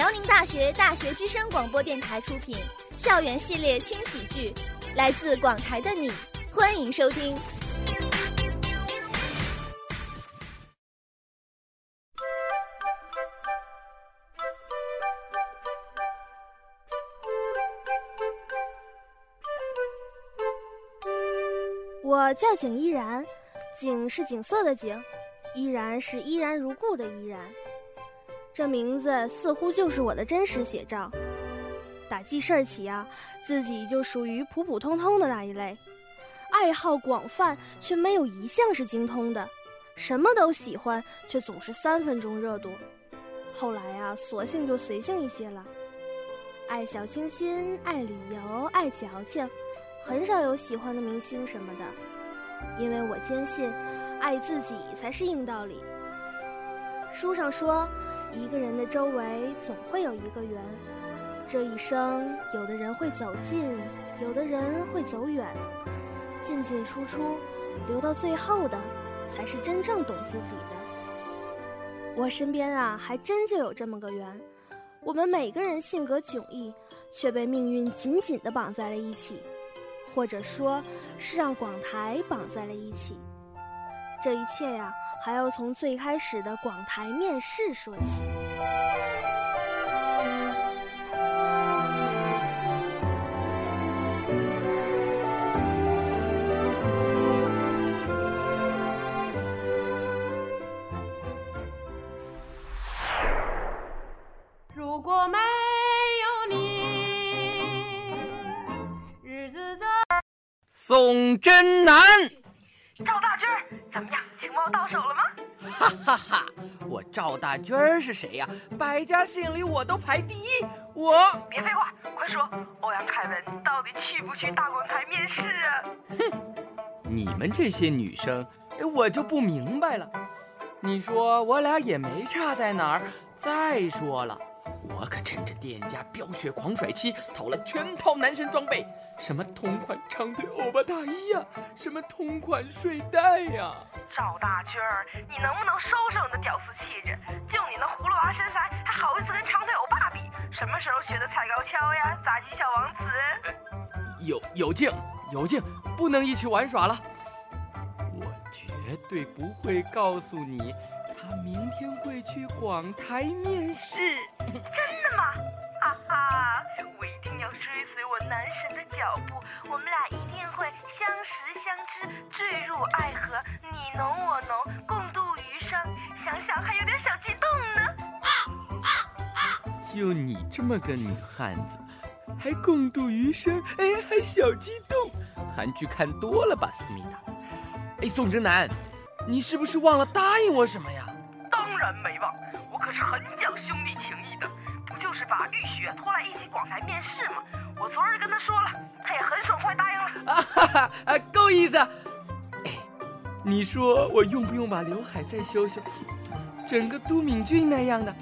辽宁大学大学之声广播电台出品，校园系列轻喜剧，来自广台的你，欢迎收听。我叫景依然，景是景色的景，依然是依然如故的依然。这名字似乎就是我的真实写照。打记事儿起啊，自己就属于普普通通的那一类，爱好广泛却没有一项是精通的，什么都喜欢却总是三分钟热度。后来啊，索性就随性一些了，爱小清新，爱旅游，爱矫情，很少有喜欢的明星什么的，因为我坚信，爱自己才是硬道理。书上说。一个人的周围总会有一个圆，这一生，有的人会走近，有的人会走远，进进出出，留到最后的，才是真正懂自己的。我身边啊，还真就有这么个圆。我们每个人性格迥异，却被命运紧紧地绑在了一起，或者说是让广台绑在了一起。这一切呀。还要从最开始的广台面试说起。如果没有你，日子怎？宋真南，赵大军，怎么样？情报到手了吗？哈哈哈！我赵大军儿是谁呀？百家姓里我都排第一。我别废话，快说，欧阳凯文到底去不去大广台面试啊？哼，你们这些女生，我就不明白了。你说我俩也没差在哪儿。再说了，我可趁着店家飙血狂甩期，淘了全套男神装备。什么同款长腿欧巴大衣呀，什么同款睡袋呀！赵大军儿，你能不能收收你的屌丝气质？就你那葫芦娃身材，还好意思跟长腿欧巴比？什么时候学的踩高跷呀？杂技小王子？有有劲有劲，不能一起玩耍了。我绝对不会告诉你，他明天会去广台面试。真的吗？哈哈，我一定要追随我男神的脚步，我们俩一定会相识相知，坠入爱河，你侬我侬，共度余生。想想还有点小激动呢。就你这么个女汉子，还共度余生？哎，还小激动？韩剧看多了吧，思密达？哎，宋真南，你是不是忘了答应我什么呀？当然没忘，我可是很讲兄弟。玉雪拖来一起广来面试嘛，我昨日跟他说了，他也很爽快答应了。啊哈哈，够意思。你说我用不用把刘海再修修，整个都敏俊那样的？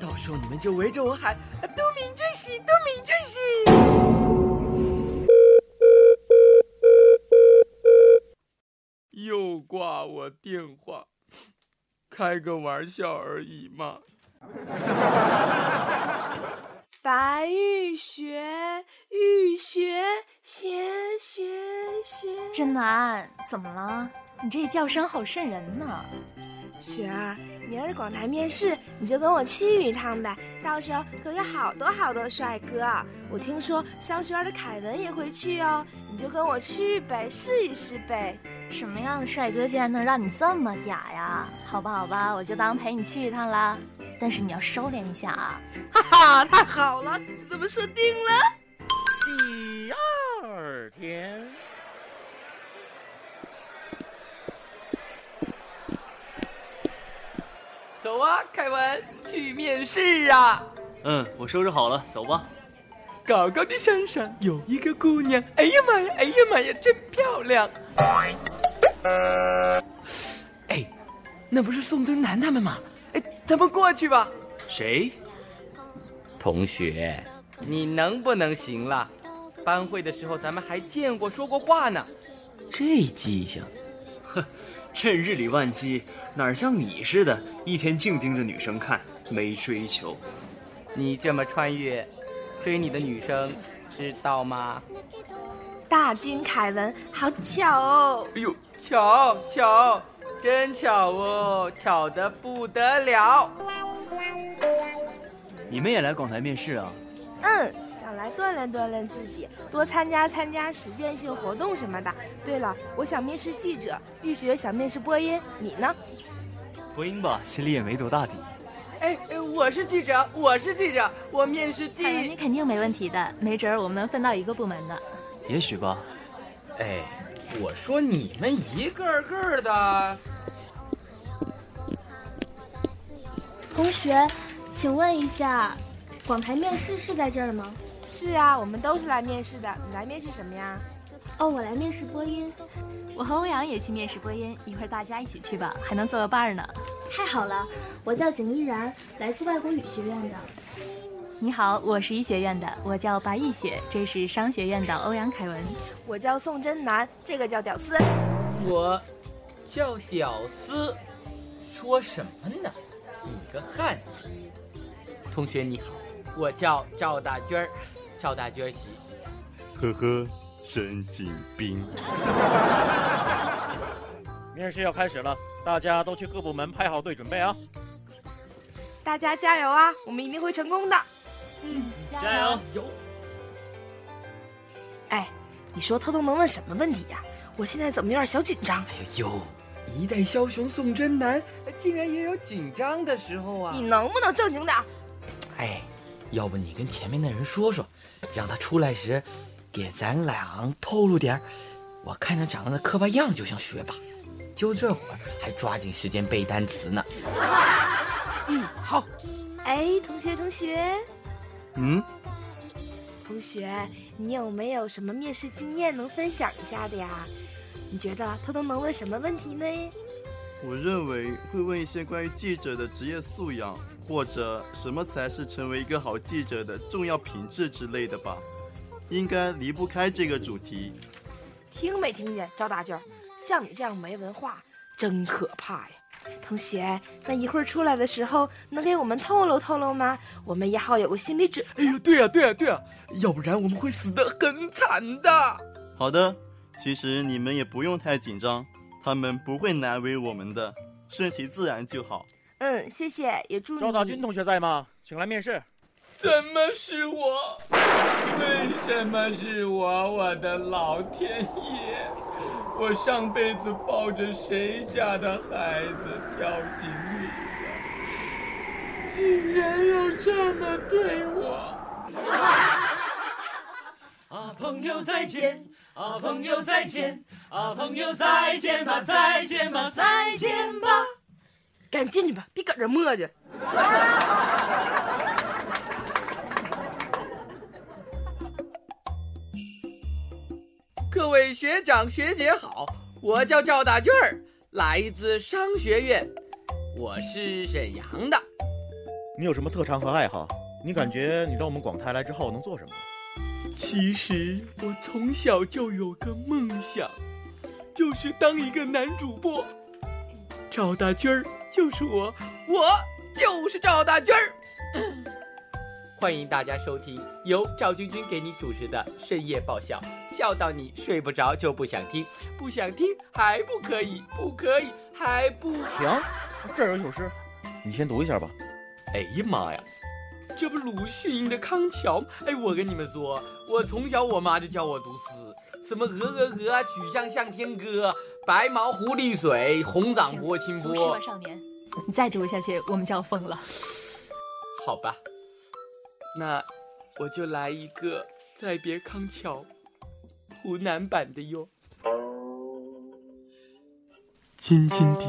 到时候你们就围着我喊都敏俊喜，都敏俊喜。又挂我电话，开个玩笑而已嘛。白玉学，玉学，学学学。真南，怎么了？你这叫声好瘆人呢。雪儿，明儿广台面试，你就跟我去一趟呗。到时候可有好多好多帅哥。我听说商学院的凯文也会去哦，你就跟我去呗，试一试呗。什么样的帅哥竟然能让你这么嗲呀？好吧，好吧，我就当陪你去一趟啦。但是你要收敛一下啊！哈哈，太好了，就这么说定了。第二天，走啊，凯文，去面试啊！嗯，我收拾好了，走吧。高高的山上有一个姑娘，哎呀妈呀，哎呀妈呀，真漂亮！哎，那不是宋真南他们吗？咱们过去吧。谁？同学，你能不能行了？班会的时候咱们还见过说过话呢。这记性，哼，趁日理万机，哪像你似的，一天净盯着女生看，没追求。你这么穿越，追你的女生知道吗？大军凯文，好巧哦！哎呦，巧巧，真巧哦，巧得不得了。你们也来广台面试啊？嗯，想来锻炼锻炼自己，多参加参加实践性活动什么的。对了，我想面试记者，玉雪想面试播音，你呢？播音吧，心里也没多大底。哎，我是记者，我是记者，我面试记。你肯定没问题的，没准儿我们能分到一个部门的。也许吧。哎，我说你们一个个的。同学，请问一下，广台面试是在这儿吗？是啊，我们都是来面试的。你来面试什么呀？哦，我来面试播音。我和欧阳也去面试播音，一会儿大家一起去吧，还能做个伴儿呢。太好了，我叫景依然，来自外国语学院的。你好，我是医学院的，我叫白玉雪，这是商学院的欧阳凯文。我叫宋真南，这个叫屌丝。我叫屌丝，说什么呢？你个汉子！同学你好，我叫赵大娟儿，赵大娟儿媳。呵呵，神经病。面试要开始了，大家都去各部门排好队准备啊！大家加油啊，我们一定会成功的。嗯，加油！有。哎，你说偷偷能问什么问题呀？我现在怎么有点小紧张？哎呦，一代枭雄宋真南竟然也有紧张的时候啊！你能不能正经点？哎，要不你跟前面的人说说，让他出来时给咱俩透露点我看他长得磕巴样就像学霸。就这会儿还抓紧时间背单词呢。嗯，好。哎，同学，同学。嗯。同学，你有没有什么面试经验能分享一下的呀？你觉得他都能问什么问题呢？我认为会问一些关于记者的职业素养，或者什么才是成为一个好记者的重要品质之类的吧。应该离不开这个主题。听没听见，赵大军？像你这样没文化，真可怕呀！同学，那一会儿出来的时候，能给我们透露透露吗？我们也好有个心理准。哎呦，对呀，对呀，对呀，要不然我们会死得很惨的。好的，其实你们也不用太紧张，他们不会难为我们的，顺其自然就好。嗯，谢谢，也祝你。赵大军同学在吗？请来面试。怎么是我？为什么是我？我的老天爷！我上辈子抱着谁家的孩子跳井里了？竟然要这么对我！啊，朋友再见！啊，朋友再见！啊，朋友再见吧，再见吧，再见吧！赶紧进去吧，别搁这磨叽。各位学长学姐好，我叫赵大俊儿，来自商学院，我是沈阳的。你有什么特长和爱好？你感觉你到我们广泰来之后能做什么？其实我从小就有个梦想，就是当一个男主播。赵大军儿就是我，我就是赵大军儿。欢迎大家收听由赵君君给你主持的深夜爆笑。笑到你睡不着就不想听，不想听还不可以，不可以还不行。这儿有一首诗，你先读一下吧。哎呀妈呀，这不鲁迅的《康桥》？哎，我跟你们说，我从小我妈就教我读诗，什么鹅鹅鹅，曲项向天歌，白毛浮绿水，红掌拨清波。是吧，少年？你再读下去，我们就要疯了。好吧，那我就来一个《再别康桥》。湖南版的哟。轻轻地，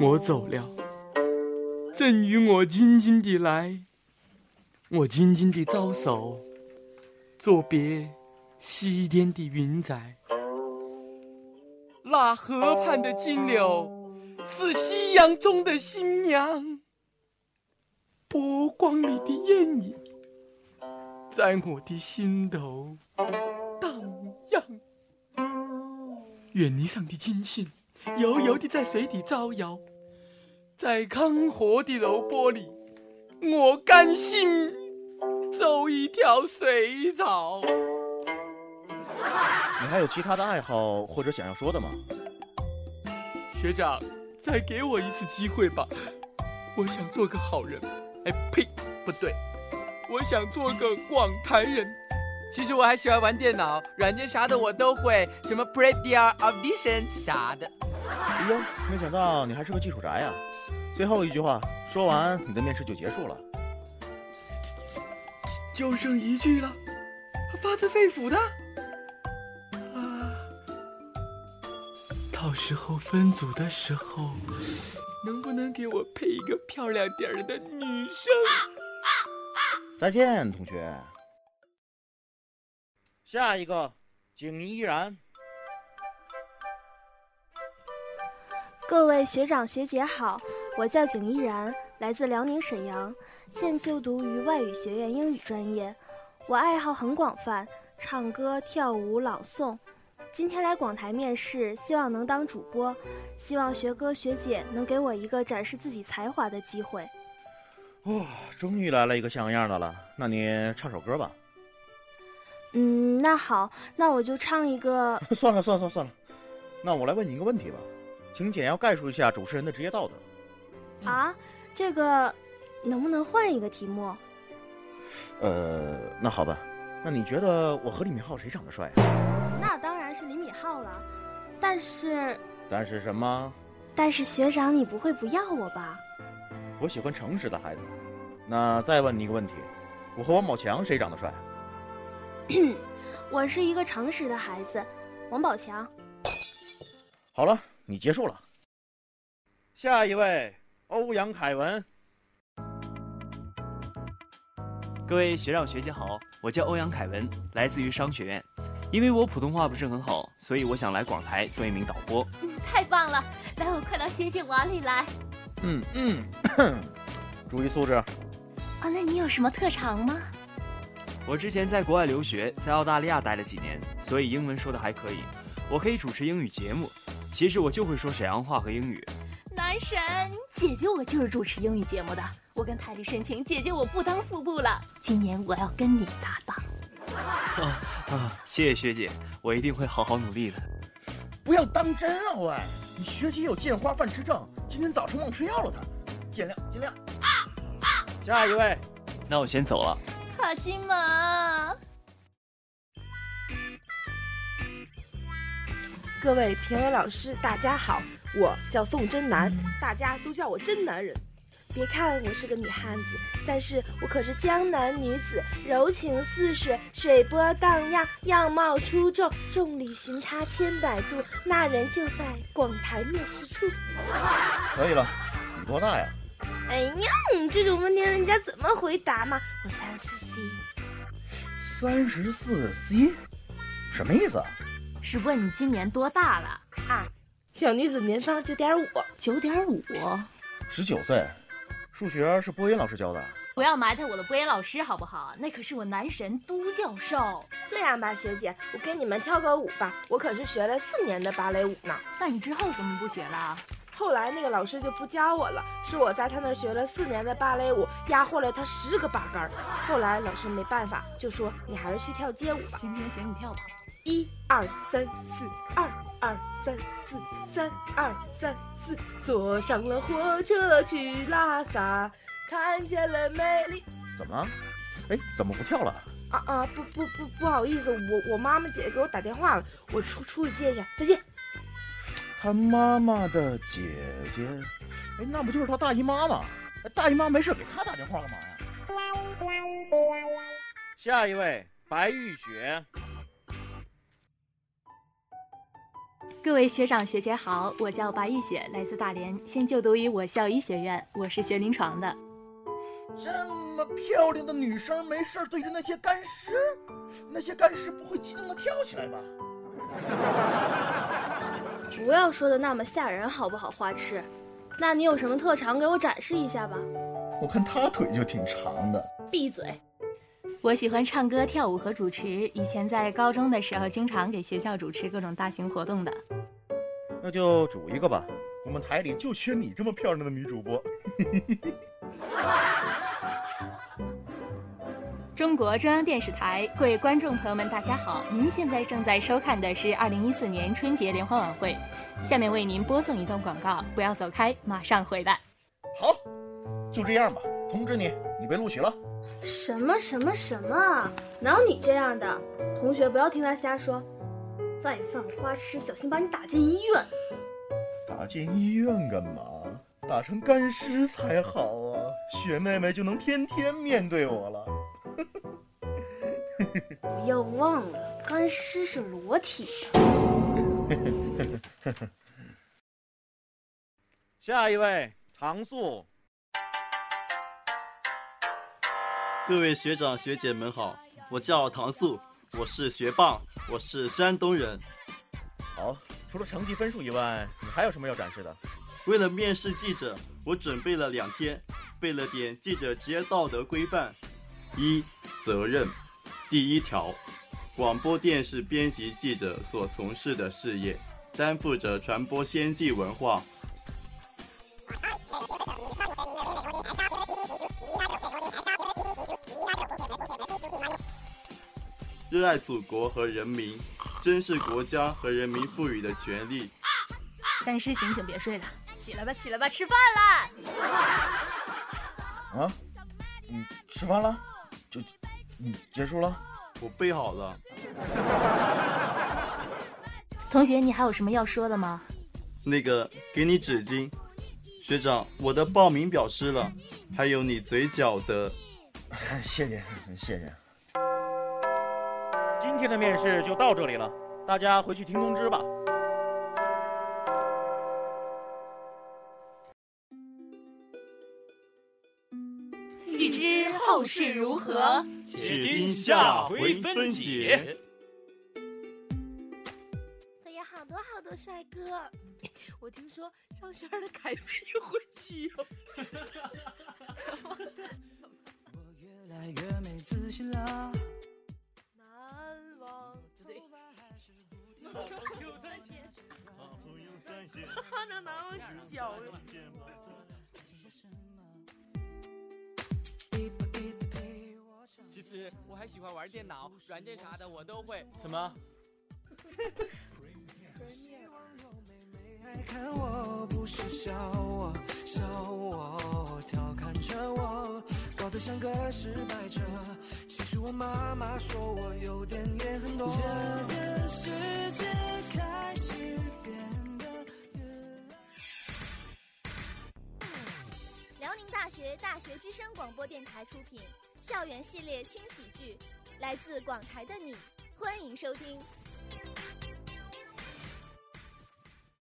我走了。赠与我轻轻地来，我静静地招手，作别西天的云彩。那河畔的金柳，是夕阳中的新娘。波光里的艳影，在我的心头。荡漾。远离上的金星悠悠地在水底招摇，在康河的柔波里，我甘心。走一条水草。你还有其他的爱好或者想要说的吗？学长，再给我一次机会吧，我想做个好人。哎呸，不对，我想做个广台人。其实我还喜欢玩电脑，软件啥的我都会，什么 Predial Audition 啥的。哎呦，没想到你还是个技术宅呀！最后一句话说完，你的面试就结束了。就剩一句了，发自肺腑的啊。到时候分组的时候，能不能给我配一个漂亮点儿的女生？再见，同学。下一个，景依然。各位学长学姐好，我叫景依然，来自辽宁沈阳，现就读于外语学院英语专业。我爱好很广泛，唱歌、跳舞、朗诵。今天来广台面试，希望能当主播，希望学哥学姐能给我一个展示自己才华的机会。哇，终于来了一个像样的了，那你唱首歌吧。嗯，那好，那我就唱一个。算了算了算了算了，那我来问你一个问题吧，请简要概述一下主持人的职业道德。啊，这个能不能换一个题目？呃，那好吧，那你觉得我和李敏镐谁长得帅啊？那当然是李敏镐了，但是……但是什么？但是学长，你不会不要我吧？我喜欢诚实的孩子。那再问你一个问题，我和王宝强谁长得帅？我是一个诚实的孩子，王宝强。好了，你结束了。下一位，欧阳凯文。各位学长学姐好，我叫欧阳凯文，来自于商学院。因为我普通话不是很好，所以我想来广台做一名导播。嗯，太棒了！来，我快到学姐碗里来。嗯嗯，注意素质。啊，那你有什么特长吗？我之前在国外留学，在澳大利亚待了几年，所以英文说的还可以。我可以主持英语节目，其实我就会说沈阳话和英语。男神，姐姐我就是主持英语节目的。我跟台里申请，姐姐我不当副部了。今年我要跟你搭档。啊啊！谢谢学姐，我一定会好好努力的。不要当真啊，喂！你学姐有见花饭吃症，今天早上忘吃药了，她见谅见谅。下一位，那我先走了。卡金马，各位评委老师，大家好，我叫宋真男，大家都叫我真男人。别看我是个女汉子，但是我可是江南女子，柔情似水，水波荡漾，样貌出众。众里寻他千百度，那人就在广台面试处。可以了，你多大呀？哎呀，这种问题人家怎么回答嘛？我三十四 C。三十四 C，什么意思？是问你今年多大了啊？小女子年方九点五，九点五，十九岁。数学是播音老师教的，不要埋汰我的播音老师好不好？那可是我男神都教授。这样吧，学姐，我给你们跳个舞吧，我可是学了四年的芭蕾舞呢。那你之后怎么不学了？后来那个老师就不教我了，说我在他那儿学了四年的芭蕾舞压坏了他十个八竿。后来老师没办法，就说你还是去跳街舞吧。行行行，你跳吧。一二三四，二二三四，三二三四，坐上了火车去拉萨，看见了美丽。怎么了？哎，怎么不跳了？啊啊，不不不，不好意思，我我妈妈姐姐给我打电话了，我出出去接一下，再见。他妈妈的姐姐，哎，那不就是他大姨妈吗？大姨妈没事给他打电话干嘛呀？下一位，白玉雪。各位学长学姐好，我叫白玉雪，来自大连，现就读于我校医学院，我是学临床的。这么漂亮的女生，没事对着那些干尸，那些干尸不会激动的跳起来吧？不要说的那么吓人，好不好，花痴？那你有什么特长，给我展示一下吧。我看他腿就挺长的。闭嘴。我喜欢唱歌、跳舞和主持。以前在高中的时候，经常给学校主持各种大型活动的。那就主一个吧，我们台里就缺你这么漂亮的女主播。中国中央电视台，各位观众朋友们，大家好！您现在正在收看的是二零一四年春节联欢晚会。下面为您播送一段广告，不要走开，马上回来。好，就这样吧。通知你，你被录取了。什么什么什么？哪有你这样的？同学不要听他瞎说。再犯花痴，小心把你打进医院。打进医院干嘛？打成干尸才好啊！雪妹妹就能天天面对我了。不要忘了，干尸是裸体的。下一位，唐素。各位学长学姐们好，我叫唐素，我是学霸，我是山东人。好，除了成绩分数以外，你还有什么要展示的？为了面试记者，我准备了两天，背了点记者职业道德规范。一、责任。第一条，广播电视编辑记者所从事的事业，担负着传播先进文化。热爱祖国和人民，珍视国家和人民赋予的权利。但是醒醒，别睡了，起来吧，起来吧，吃饭了！啊，你吃饭了？就，你结束了？我背好了。同学，你还有什么要说的吗？那个，给你纸巾。学长，我的报名表湿了，还有你嘴角的。谢谢，谢谢。今天的面试就到这里了，大家回去听通知吧。欲知后事如何，且听下回分解。哎呀，好多好多帅哥！我听说张轩儿的凯飞又回去哟。朋友再见，朋友再见，那难忘记笑。其实我还喜欢玩电脑，软件啥的我都会。什么？搞得像个失败者。其实我妈妈说我有点也很多。这个世界开始变得越来。辽宁大学大学之声广播电台出品，校园系列轻喜剧，来自广台的你，欢迎收听。